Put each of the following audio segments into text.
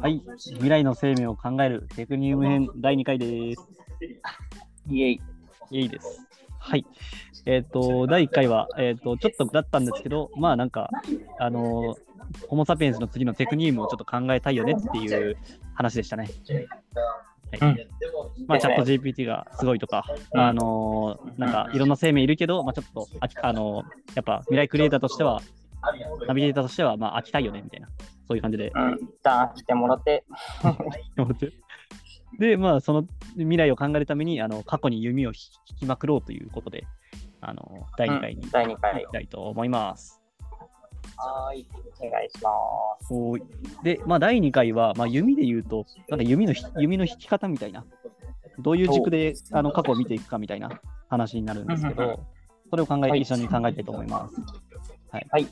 はい、未来の生命を考えるテクニウム編第2回です。イエイ。イエイです。はい。えっ、と、第1回は、えっ、と、ちょっとだったんですけど、まあなんか、あのホモ・サピエンスの次のテクニウムをちょっと考えたいよねっていう話でしたね。はいうんまあ、チャット GPT がすごいとか、あのなんかいろんな生命いるけど、まあ、ちょっとあき、あのやっぱ未来クリエイターとしては、ナビゲーターとしては、まあ、飽きたいよねみたいな、そういう感じでうん。一旦来てもらって。で、まあ、その未来を考えるために、あの過去に弓を引きまくろうということで、あの第2回にうん第2行回き。たいと思います。はーい。お願いします。おで、まあ、第2回は、まあ、弓で言うと、なんか弓のひ弓の引き方みたいな、どういう軸であの過去を見ていくかみたいな話になるんですけど、それを考え、はい一緒に考えたいと思います。はい。はい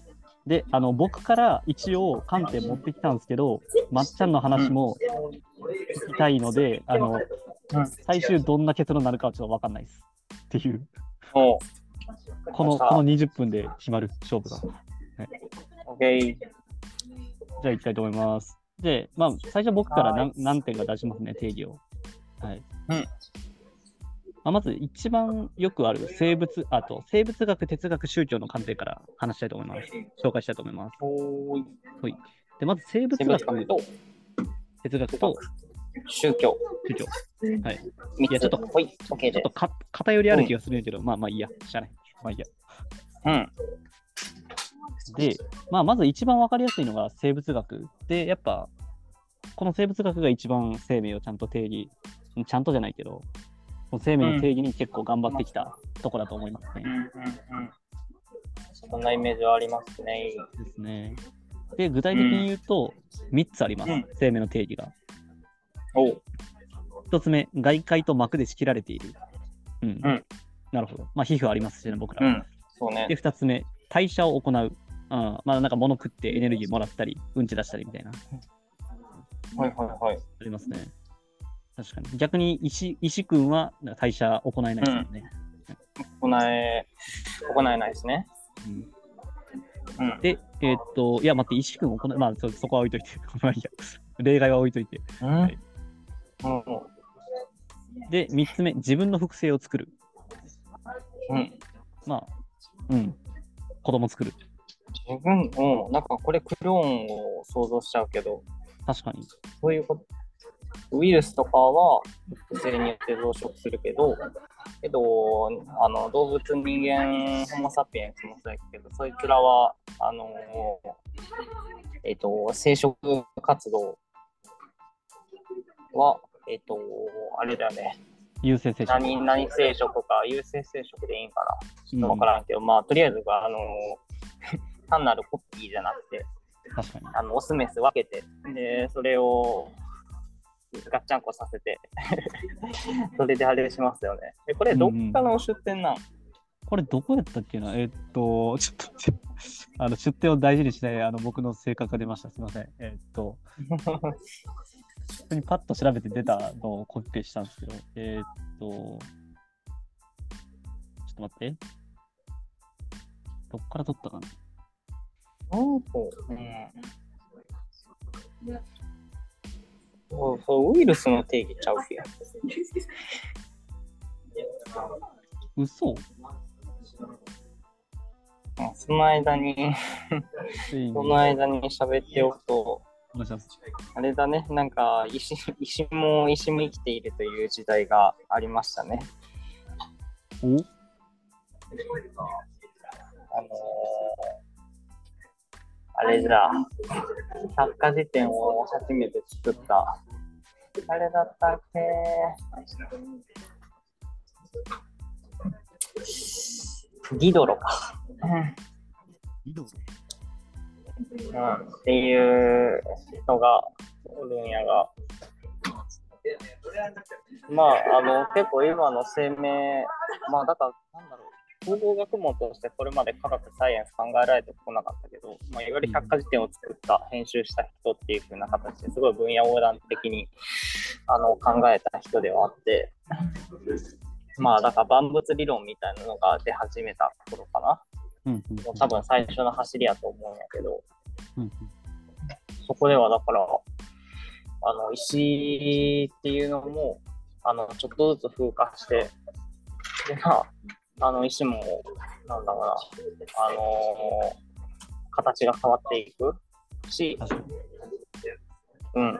で、あの僕から一応観点持ってきたんですけど、まっちゃんの話も聞きたいので、あのうん最終どんな結論になるかはちょっと分かんないです。っていう。このこの20分で決まる勝負が。オッケー。じゃあ行きたいと思います。で、まあ、最初僕から何何点か出しますね、定義を。はい。うんまあ、まず一番よくある生物、あと生物学、哲学、宗教の観点から話したいと思います。紹介したいと思います。おーい。で、まず生物学、学と？哲学と？宗教。宗教。はい。いやちょっとちょっと。か偏りある気がするんやけど、まあまあいいや、しゃあない。まあいいや。うん。で、まあ、まず一番わかりやすいのが生物学で、やっぱ、この生物学が一番生命をちゃんと定義、ちゃんとじゃないけど、生命の定義に結構頑張ってきたとこだと思いますね。うんうんうん。そんなイメージはありますね。ですね。で、具体的に言うと、3つあります、うん生命の定義が。おう。1つ目、外界と膜で仕切られている。うん。うんなるほど。まあ、皮膚ありますしね、僕ら。うん。そうねで、。2つ目、代謝を行う。うん、まあ、なんか物食ってエネルギーもらったり、うんち出したりみたいな。はいはいはい。ありますね。確かに。逆に石、石君は代謝行えないですもんね。行え、行えないですね。うんうん。で、えーっと、いや、待って、石君行え、まあそ、そこは置いといて。まあいいや。例外は置いといて。うん。はいうん。で、3つ目、自分の複製を作る。うん。まあ、うん。子供作る。自分、うん。なんかこれクローンを想像しちゃうけど、確かに。そういうこと。ウイルスとかは複製によって増殖するけど、けど、あの動物、人間、ホモ・サピエンスもそうやけど、そいつらは、あのえっ、と、生殖活動は、えっ、と、あれだよね、優先生殖。何何生殖か、有性生殖でいいんかな、ちょっとわうんからんけど、まあ、とりあえずが、あの単なるコピーじゃなくて、確かに。あのオスメス分けて、で、それをガッチャンコさせて、それであれしますよね。え、これどっかの出店なん、これどこやったっけな？えーっと、ちょっと待って、あの出典を大事にしないあの僕の性格が出ました。すみません。えーっと、普通にパッと調べて出たのをコピペしたんですけど、えーっと、ちょっと待って。どっから取ったかな？なんかうんそうそうウイルスの定義ちゃうけや。嘘？うんその間に、その間に喋っておくと。あれだね、なんか石石も石も生きているという時代がありましたね。お？あのーあれじゃ、百科事典を初めて作った。あれだったっけ？ギドロか。井戸うん、っていう人がおるんやが。まあ、あの、結構今の生命、まあ、だから、なんだろう、総合学問としてこれまで科学、サイエンス考えられてこなかったけど、まあ、いわゆる百科事典を作った、編集した人っていう風な形ですごい分野横断的にあの考えた人ではあって、まあ、だから万物理論みたいなのが出始めた頃かな。うんうんもう多分最初の走りやと思うんやけど、うんうんそこではだから、あの、石っていうのも、あの、ちょっとずつ風化して、で、まあ、あの、石も、なんだろうな、あのー形が変わっていくし。うん。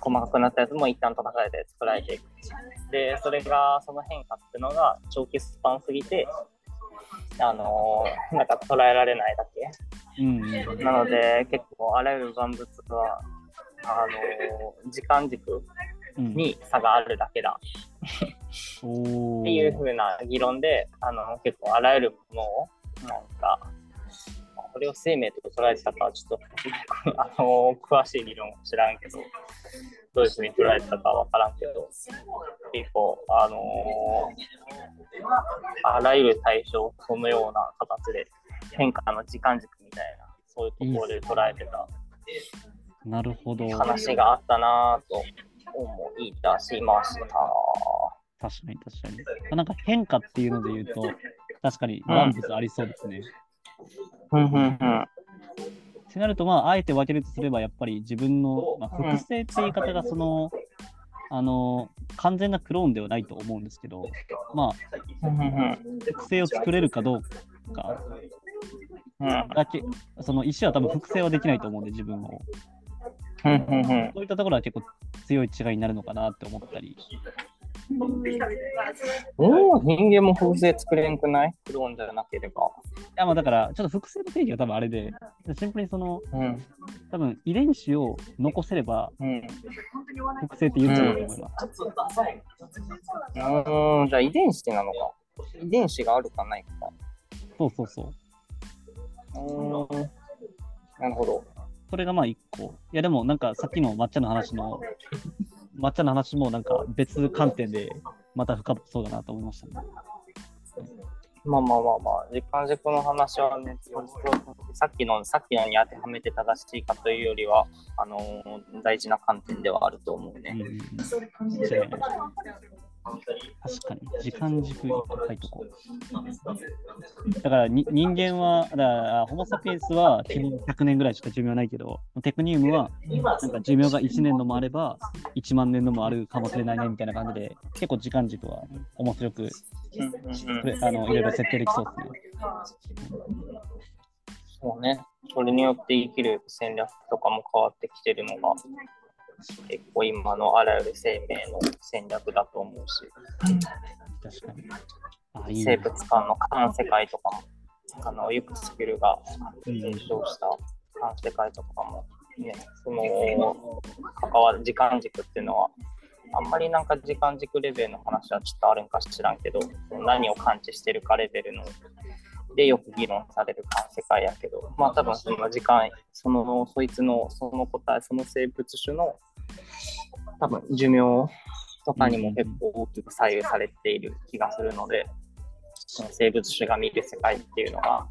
細かくなったやつも一旦叩かれて作られていく。で、それが、その変化っていうのが長期スパンすぎて、あのーなんか捉えられないだけ。うんうん。なので、結構あらゆる万物は、あのー時間軸うん、に差があるだけだ。おっていうー風な議論で、あの結構あらゆるものを、なんか、まあこれを生命と捉えてたかはちょっと、あの詳しい理論は知らんけど、どういう風に捉えてたかはわからんけど、結構、あのあらゆる対象、そのような形で変化の時間軸みたいな、そういうところで捉えてた。なるほど。話があったなぁと思い出しました。確かに確かに。なんか変化っていうので言うと、確かに万物ありそうですね。ふんふんふん。ってなると、まあ、あえて分けるとすれば、やっぱり自分の、まあ、複製って言い方が、その、あの、完全なクローンではないと思うんですけど、まあ、複製を作れるかどうかうんだけ、その石は多分複製はできないと思うんで、自分を。そういったところは結構強い違いになるのかなって思ったり。おお、人間も風船作れんくない？クローンじゃなければ。いや、まあだから、ちょっと複製の定義が多分あれで、シンプルにその、うん。多分遺伝子を残せれば、うん。複製って言っちゃうと思います。うーん、じゃあ遺伝子なのか。遺伝子があるかないか。そうそうそう。うーん。なるほど。それがまあ一個。いやでもなんかさっきの抹茶の話の、抹茶の話もなんか別観点でまた深そうだなと思いましたね。まあまあまあまあ、時間軸の話はね、さっきの、さっきのに当てはめて正しいかというよりは、あのー大事な観点ではあると思うね。うん確かに、時間軸いっぱいとこう。だからに人間は、だからホモ・サピエンスは基本100年ぐらいしか寿命はないけど、テクニウムはなんか寿命が1年のもあれば、1万年のもあるかもしれないねみたいな感じで、結構時間軸は面白く、うんうんうんあのいろいろ設定できそうですね。そうね。それによって生きる戦略とかも変わってきてるのが、結構今のあらゆる生命の戦略だと思うし。生物間の環世界とかも、あの、ユクスキルがうん。提唱した環世界とかも、ね、その、関わる時間軸っていうのは、あんまりなんか時間軸レベルの話はちょっとあるんか知らんけど、何を感知してるかレベルのでよく議論される環世界やけど、まあ多分その時間、そのそいつのその個体、その生物種の多分寿命とかにも結構大きく左右されている気がするので、その生物種が見る世界っていうのが、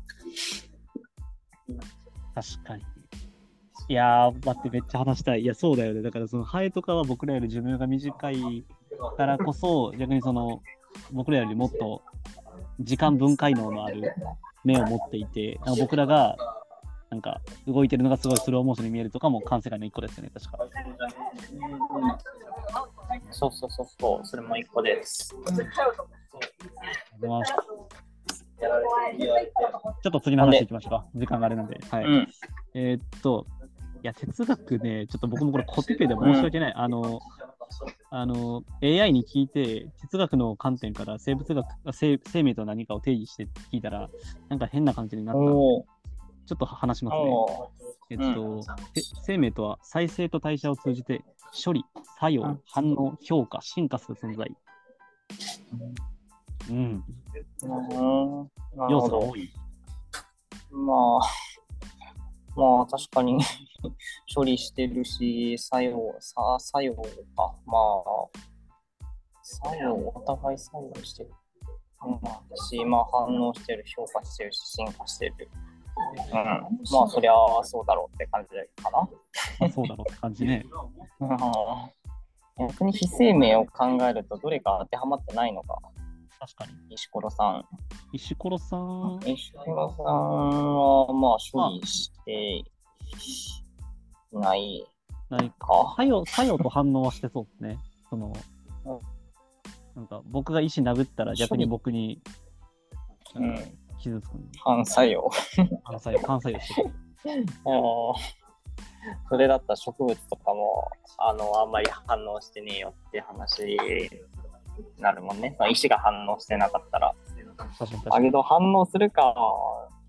確かに。いやー、待って、めっちゃ話したい。いや、そうだよね。だから、そのハエとかは僕らより寿命が短いからこそ、逆にその、僕らよりもっと時間分解能のある目を持っていて、僕らが、なんか、動いてるのがすごいスローモーションに見えるとかも、環世界の一個ですよね、確か。そうそうそうそう、それも一個です。まあちょっと次の話いきましょうか。時間があれなんで。はい。うん。えーっと、いや、哲学ね、ちょっと僕もこれコピペで申し訳ない。あの、あの、AI に聞いて、哲学の観点から生物学、あ生生命とは何かを定義して聞いたら、なんか変な感じになったちょっと話しますね。おえっと、せ生命とは再生と代謝を通じて処理、作用うん、反応、評価、進化する存在。うん、要素が多。い。まあ、まあ確かに 処理してるし、作用、さ作用か。まあ、作用、お互い作用してる。うん、し、まあ反応してる、評価してるし、進化してる。うん、まあそりゃそうだろうって感じかな。あそうだろうって感じね。うん逆に非生命を考えるとどれか当てはまってないのか、確かに。石ころさん。石ころさん、石ころさんはまあ処理して、ない何かか。作用、作用と反応はしてそうですね。そのうん、なんか僕が石殴ったら逆に僕に、うん傷つくんで、反作用。反作用、反作用してくる。あのそれだったら植物とかもあのあんまり反応してねえよって話になるもんね。まあ、石が反応してなかったら。確かに確かに。だけど反応するか、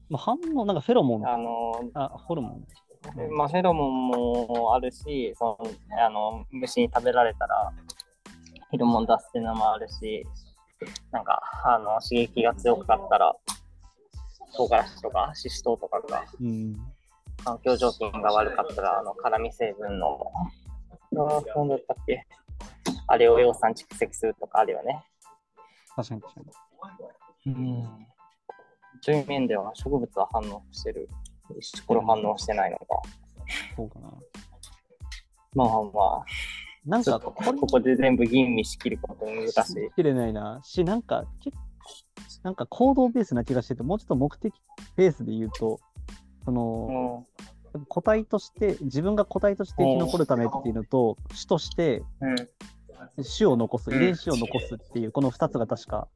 まあ、反応、なんかフェロモン、あのあ、ホルモン。まあ、フェロモンもあるしそのあの虫に食べられたらフェロモン出すっていうのもあるしなんかあの刺激が強かったら唐辛子とかシシトウとかがうん。環境条件が悪かったらあの辛味成分のあ何だったっけ？あれを養酸蓄積するとかあるよね。確かに確かに。うん。そういう面では植物は反応してる。石ころ反応してないのか。そうかな。まあまあ、なんか、これここで全部吟味しきること難しい。きれないな。し、なんか、結なんか行動ベースな気がしてて、もうちょっと目的ベースで言うと、その、個体として、自分が個体として生き残るためっていうのと、種としてうん。うん。種を残す、うん遺伝子を残すっていう、この2つが確か、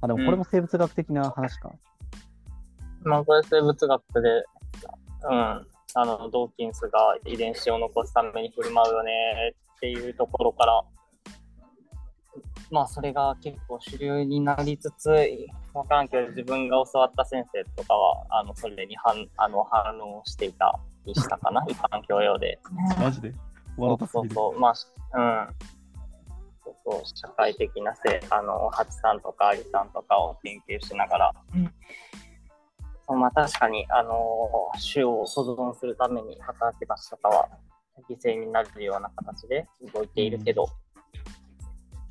あ、でもこれも生物学的な話か。まあ、これ生物学で、うん。あの、ドーキンスが遺伝子を残すために振る舞うよねっていうところから、まあ、それが結構主流になりつつ、わからんけど、自分が教わった先生とかは、あの、それに反あの反応していたりしたかな、一般教養で。マジで？そうそうそう、まあ、うん。そうそう。社会的なせあの、ハチさんとかアリさんとかを研究しながら、そうまあ確かに、あの種を保存するために働き蜂とかは犠牲になるような形で動いているけど、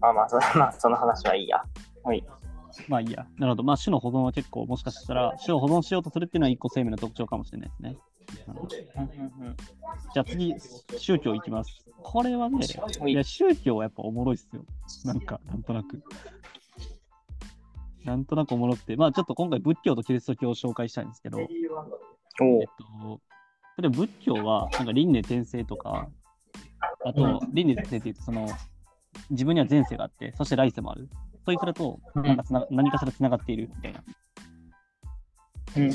まあまあそ、まあ、その話はいいや。はい。まあいいや。なるほど。まあ種の保存は結構もしかしたら種を保存しようとするっていうのは一個生命の特徴かもしれないですね。じゃあ次、宗教いきます。これはね、はいいや宗教はやっぱおもろいっすよ。なんか、なんとなく。なんとなくおもろくて、まあちょっと今回仏教とキリスト教を紹介したいんですけど、えっと、例えば仏教はなんか輪廻転生とか、あと輪廻転生って言うとその自分には前世があって、そして来世もある。そういうそれとなんかつな何かしらつながっているみたいな。うん。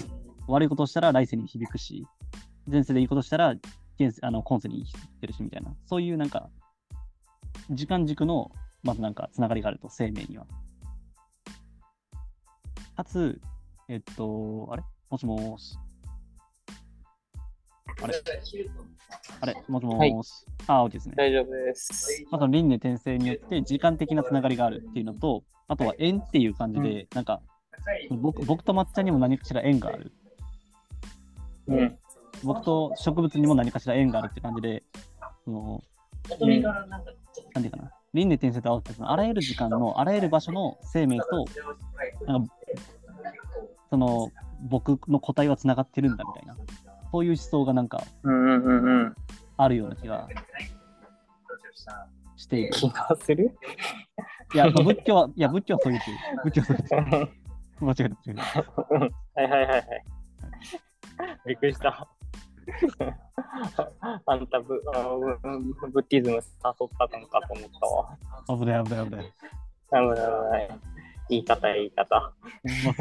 悪いことをしたら来世に響くし、前世でいいことしたら現世あの今世に生きてるしみたいな、そういうなんか、時間軸のまずなんかつながりがあると、生命には。かつ、えっと、あれ？もしもーし？あれあれもしもーし。あ、OK ですね。大丈夫です。まず輪廻転生によって時間的なつながりがあるっていうのと、あとは縁っていう感じで、なんか僕僕と抹茶にも何かしら縁がある。うん。僕と植物にも何かしら縁があるって感じで、そのうんなんていうかな、輪廻転生と合わせてあらゆる時間のあらゆる場所の生命と、なんかその僕の個体はつながってるんだみたいな、そういう思想がなんかうんうんうんうん。あるような気がしている。気がする？いや、まあ仏教は、いや、仏教はそういう仏教はそういう間違えた、間違えた。はいはいはいはい。びっくりした。あんたブブブッディズム誘ったのかと思ったわ。危ない危ない危ない。危ない危ない。言い方言い方。ちょっ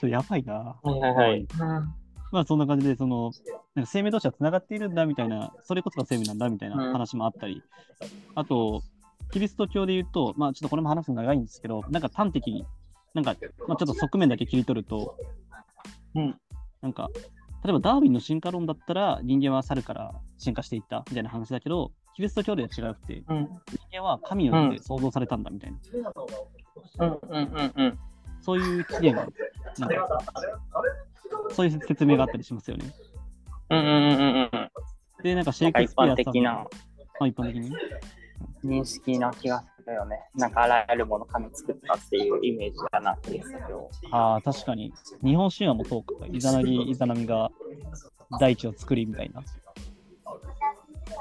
とやばいな。はいはいはい。まあそんな感じで、その、なんか生命同士はつながっているんだみたいな、それこそが生命なんだみたいなうん話もあったり、あと、キリスト教で言うと、まあちょっとこれも話すの長いんですけど、なんか端的に、なんか、まあ、ちょっと側面だけ切り取ると、うん。なんか、例えばダーウィンの進化論だったら人間は猿から進化していったみたいな話だけど、キリスト教では違くて、うん。人間は神によって創造されたんだみたいな、うんうんうんうん。そういう起源が、なんか、そういう説明があったりしますよね。うんうんうんうんうん。で、なんかシェイクスピアさん的なまあ一般的にね。認識な気がするよね。なんかあらゆるもの神作ったっていうイメージだなっていう。ああ、確かに。日本神話もそうか。イザナギ、イザナミが大地を作りみたいな。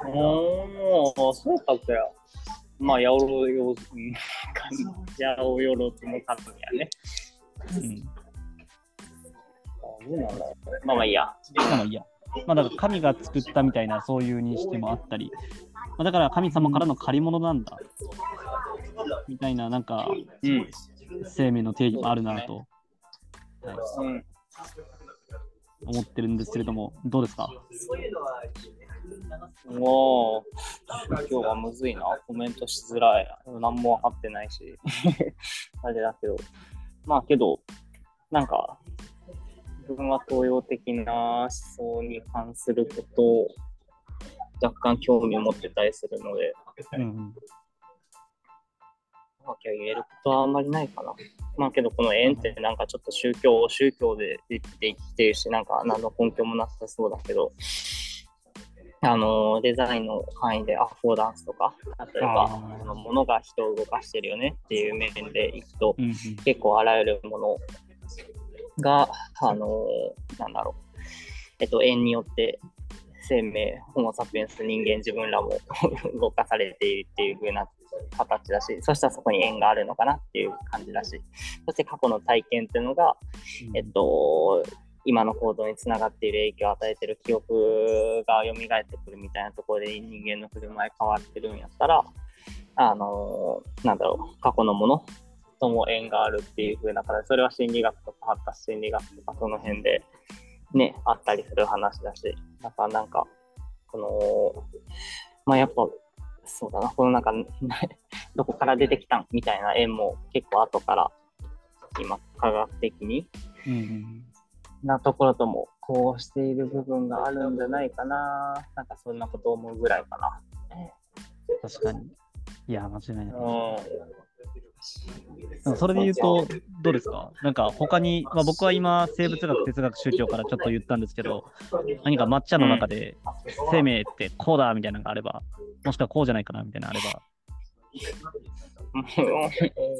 おー、そうだったよ。まあ、八百万、うん八百万の神やね。うん。まあまあいいや。まあまあいいや。まあ、だから神が作ったみたいなそういう認識もあったり、まあ、だから神様からの借り物なんだみたいななんかうん。生命の定義もあるなと、はい、うん。思ってるんですけれども、どうですか？もう、今日はむずいな。コメントしづらい。何も分かってないし。あれだけど。まあけど、なんか、自分は東洋的な思想に関することを若干興味を持ってたりするので、うんうん。まあ、今日言えることはあんまりないかな。まあけど、この縁ってなんかちょっと宗教、宗教ででできてるし、なんか何の根拠もなさそうだけど、あの、デザインの範囲でアフォーダンスとか、例えば、のものが人を動かしてるよねっていう面でいくと、うんうん。結構あらゆるものが、あのなんだろう、えっと、縁によって生命、ホモ・サピエンス、人間、自分らも 動かされているっていう風な形だし、そしたらそこに縁があるのかなっていう感じだし、そして過去の体験っていうのが、えっと、今の行動につながっている影響を与えている記憶が蘇ってくるみたいなところで人間の振る舞い変わってるんやったら、あのなんだろう、過去のものとも縁があるっていう風な形、それは心理学とか発達心理学とかその辺でね、あったりする話だし、だからなんか、この、まあやっぱ、そうだな、このなんか、どこから出てきたんみたいな縁も結構後から、今、科学的にうんうんなところともこうしている部分があるんじゃないかな。なんかそんなことを思うぐらいかな。確かに。いや、間違いない。うん。それで言うと、どうですか？なんか他に、まあ、僕は今、生物学、哲学、宗教からちょっと言ったんですけど、何か抹茶の中で生命ってこうだみたいなのがあれば、もしくはこうじゃないかなみたいなのがあれば、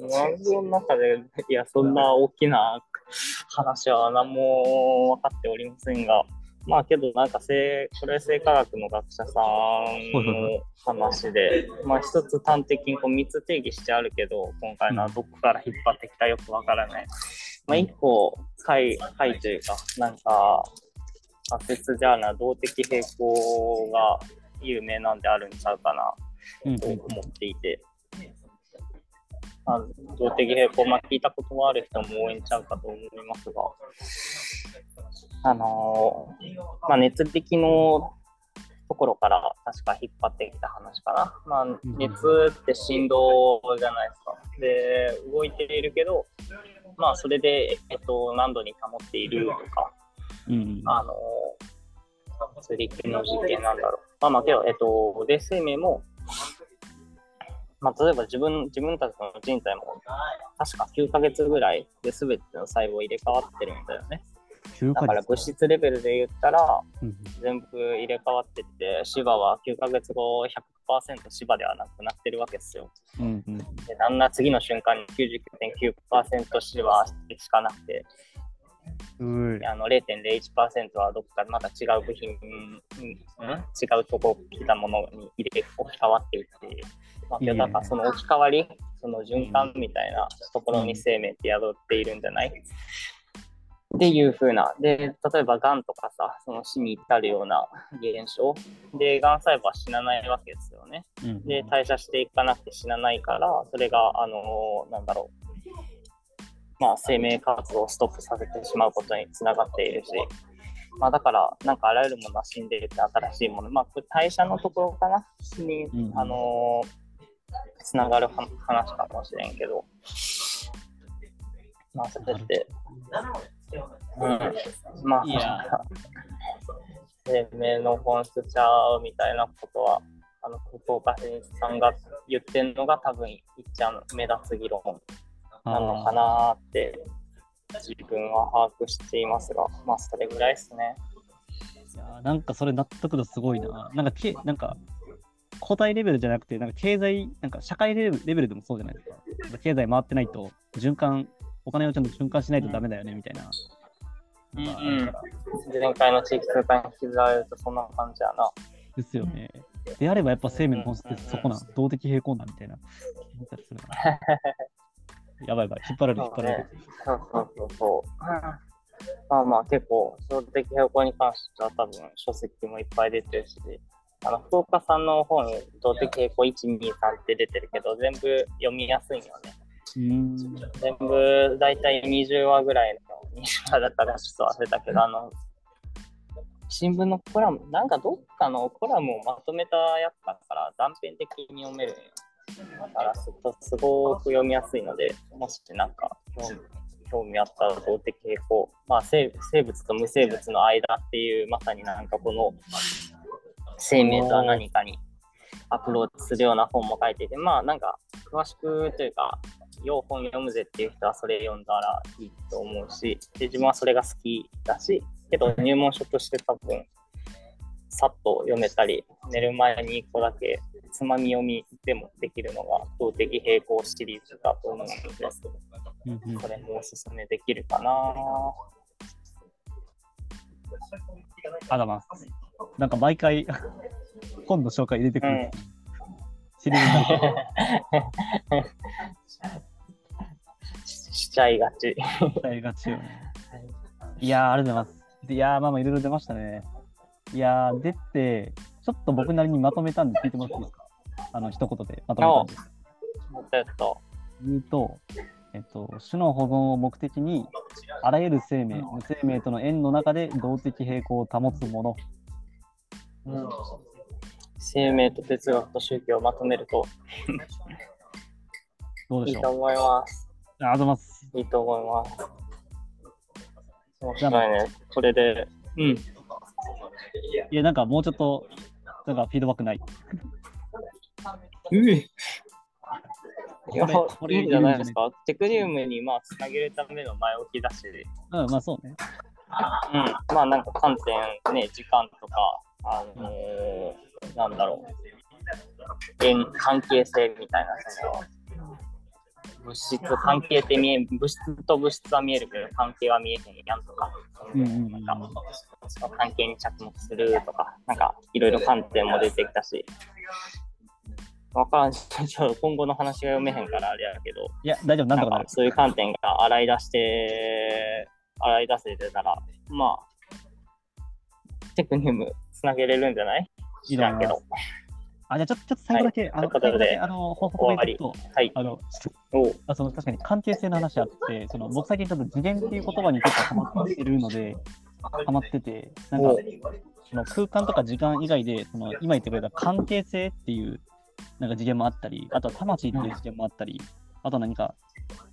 謎の中で、いや、そん。な大きな話は何も分かっておりません。が、まあけどなんか生、これ生化学の学者さんの話で、まあ一つ端的にこう3つ定義してあるけど、今回のはどこから引っ張ってきたよくわからない。まあ一個、解、解というか、なんか、仮説じゃあな、動的平衡が有名なんであるんちゃうかな。と思っていて、まあ、動的平衡、まあ、聞いたことがある人も多いんちゃうかと思いますが、あのーまあ、熱力のところから確か引っ張ってきた話かな。まあ、熱って振動じゃないですか。で、動いているけど、まあ、それで、えっと、何度に保っているとか、うんうんあのー、釣りの実験なんだろう。まあまあけど、えっと、冷生命も、まあ例えば自分、自分たちの人体も、確か9ヶ月ぐらいで全ての細胞入れ替わってるんだよね。9ヶ月だから物質レベルで言ったら、うん全部入れ替わってて、芝は9ヶ月後100%芝ではなくなってるわけですよ。うんうん。で、なんなら次の瞬間に99.9%芝しかなくて、うい。あの0.01%はどこかまた違う部品、うん、違うとこ来たものに入れ置き換わっていくっていう。まあ、だからその置き換わり、その循環みたいなところに生命って宿っているんじゃない、っていう風な。で、例えば癌とかさ、その死に至るような現象。で、癌細胞は死なないわけですよね。うんで、代謝していかなくて死なないから、それが、あのなんだろう。まあ、生命活動をストップさせてしまうことにつながっているし、まあ、だから、なんかあらゆるものは死んでいるって新しいもの、まあ、これ代謝のところかな、に、うんあのつながるは話かもしれんけど、まあ、それって、うん、まあ、いや生命の本質ちゃうみたいなことは、あの、福岡新さんが言ってるのが多分、いっちゃん目立つ議論なのかなって、自分は把握していますが、まあ、それぐらいですね。いやなんかそれ納得度すごいな。なんかけ、なんか、個体レベルじゃなくて、なんか経済、なんか社会レベルでもそうじゃないですか。経済回ってないと、循環、お金をちゃんと循環しないとダメだよね、みたいな。なん前回の地域通貨に引きずられるとそんな感じやな。ですよね。であればやっぱ生命の本質ってそこなん、動的平衡なんみたいな。やばいやばい、引っ張られる、引っ張られる。そうそうそうそう。まあまあ結構、動的平衡に関しては多分書籍もいっぱい出てるし、あの福岡さんの本、動的平衡1、2、3って出てるけど、全部読みやすいんよね。全部大体20話ぐらいの20話だったらちょっと忘れたけど、あの、新聞のコラム、なんかどっかのコラムをまとめたやつだから断片的に読めるんよ。だからすすごく読みやすいので、もしなんか興味あったら動的平衡、まあ生生物と無生物の間っていう、まさになんかこの生命とは何かにアプローチするような本も書いていて、まあなんか詳しくというか、よう本読むぜっていう人はそれ読んだらいいと思うし、で自分はそれが好きだし、けど入門書として多分、さっと読めたり、寝る前に1個だけつまみ読みでもできるのが動的平衡シリーズだと思うので、うんうんこれもおすすめできるかな。あらます。なんか毎回、本の紹介入れてくるんですね。シリーズ ししちゃいがち。と大がちよね。いやー、ありがとうございます。いやー、まあまあいろいろ出ましたね。いやー、出て、ちょっと僕なりにまとめたんで聞いてもらっていいですか？あの、一言でまとめたんです。えっと、言うと、えっと、種の保存を目的に、あらゆる生命、無生命との縁の中で動的平衡を保つもの。生命と哲学と宗教をまとめると どうでしょう？いいと思います。ありがとうございます。いいと思います。面白いね。これで、うん。いや、なんかもうちょっと、なんかフィードバックない。いやこれこれいいんじゃないですか？テクニウムにまあつなげるための前置きだし、うん、まあそうね。うん、まあなんか観点、ね、時間とか、あのーなんだろう、縁関係性みたいな、物質、関係って見え物質と物質は見えるけど、関係は見えへんやんとか、なんかその関係に着目するとか、なんかいろいろ観点も出てきたし、わからん、ちょっと今後の話が読めへんからあれやけど、いや、大丈夫、なんとかなる。そういう観点が洗い出して、洗い出せてたら、まあ、テクニウムつなげれるんじゃない？知らんけど。あ、じゃあちょっと、ちょっと最後だけ、あの、最後だけ、あの、報告を言うと、はい。あの、あその確かに関係性の話あって、その僕最近ちょっと次元っていう言葉に結構ハマってるので、ハマってて、なんかその空間とか時間以外で、その今言ってくれた関係性っていうなんか次元もあったり、あとは魂っていう次元もあったり、あとは何か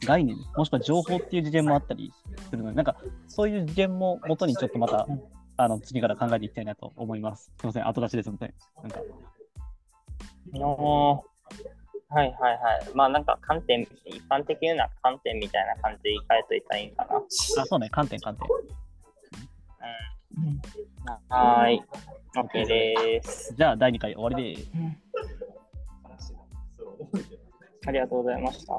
概念、もしくは情報っていう次元もあったりするので、なんかそういう次元も元にちょっとまた、あの次から考えていきたいなと思います。すみません、後出しですみません。なんかのはいはいはい。まあなんか観点、一般的な観点みたいな感じで言い換えといたらいいんかな。あ、そうね、観点、観点。はーい。OK です。じゃあ、第2回終わりです。ありがとうございました。